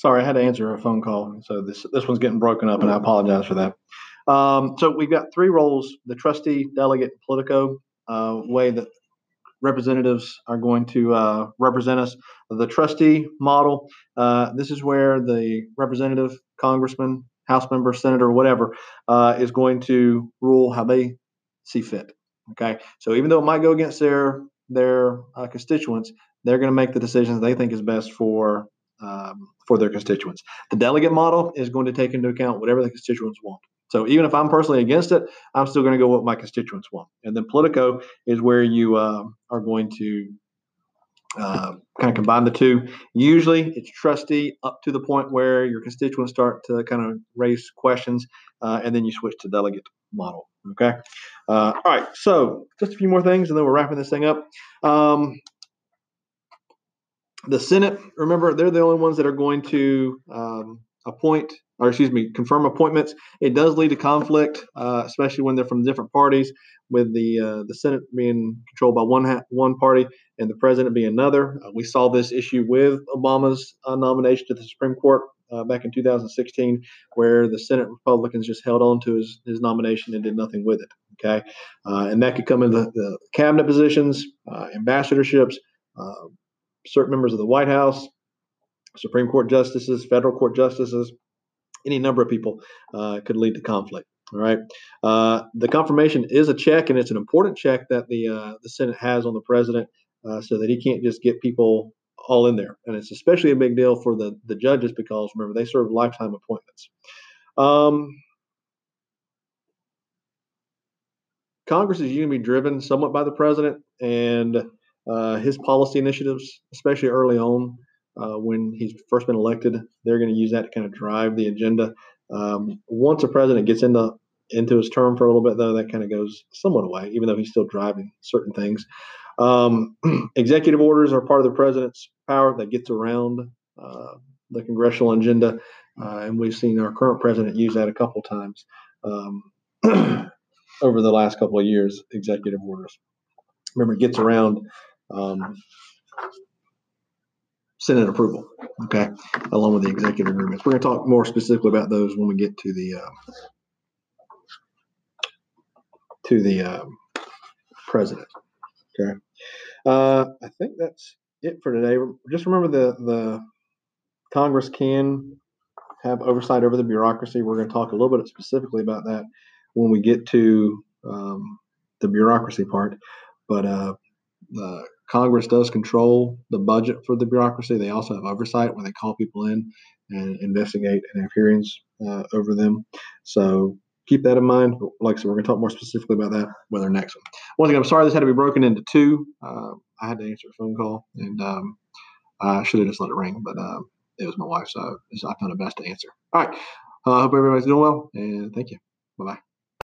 Sorry, I had to answer a phone call, so this this one's getting broken up, and I apologize for that. Um, so we've got three roles: the trustee, delegate, politico. Uh, way that representatives are going to uh, represent us. The trustee model. Uh, this is where the representative, congressman, House member, senator, whatever, uh, is going to rule how they see fit. Okay, so even though it might go against their their uh, constituents, they're going to make the decisions they think is best for um, for their constituents. The delegate model is going to take into account whatever the constituents want. So even if I'm personally against it, I'm still going to go what my constituents want. And then Politico is where you uh, are going to uh, kind of combine the two. Usually it's trustee up to the point where your constituents start to kind of raise questions, uh, and then you switch to delegate model. Okay. Uh, all right. So just a few more things, and then we're wrapping this thing up. Um, the Senate, remember, they're the only ones that are going to um, appoint, or excuse me, confirm appointments. It does lead to conflict, uh, especially when they're from different parties, with the uh, the Senate being controlled by one ha- one party and the president being another. Uh, we saw this issue with Obama's uh, nomination to the Supreme Court uh, back in 2016, where the Senate Republicans just held on to his, his nomination and did nothing with it. Okay, uh, and that could come in the, the cabinet positions, ambassadorships certain members of the White House, Supreme Court justices, federal court justices, any number of people uh, could lead to conflict. All right. Uh, the confirmation is a check, and it's an important check that the uh, the Senate has on the president, uh, so that he can't just get people all in there. And it's especially a big deal for the the judges because remember they serve lifetime appointments. Um, Congress is usually driven somewhat by the president, and uh, his policy initiatives, especially early on uh, when he's first been elected, they're going to use that to kind of drive the agenda. Um, once a president gets into into his term for a little bit, though, that kind of goes somewhat away, even though he's still driving certain things. Um, executive orders are part of the president's power that gets around uh, the congressional agenda, uh, and we've seen our current president use that a couple times um, over the last couple of years. Executive orders. Remember, it gets around um, Senate approval. Okay, along with the executive agreements. We're going to talk more specifically about those when we get to the uh, to the um, president. Okay, uh, I think that's it for today. Just remember the the Congress can have oversight over the bureaucracy. We're going to talk a little bit specifically about that when we get to um, the bureaucracy part. But uh, the Congress does control the budget for the bureaucracy. They also have oversight when they call people in and investigate and have hearings uh, over them. So keep that in mind. Like I said, we're going to talk more specifically about that with our next one. Once again, I'm sorry this had to be broken into two. Uh, I had to answer a phone call, and um, I should have just let it ring, but uh, it was my wife, so I've done the best to answer. All right. I uh, hope everybody's doing well, and thank you. Bye bye.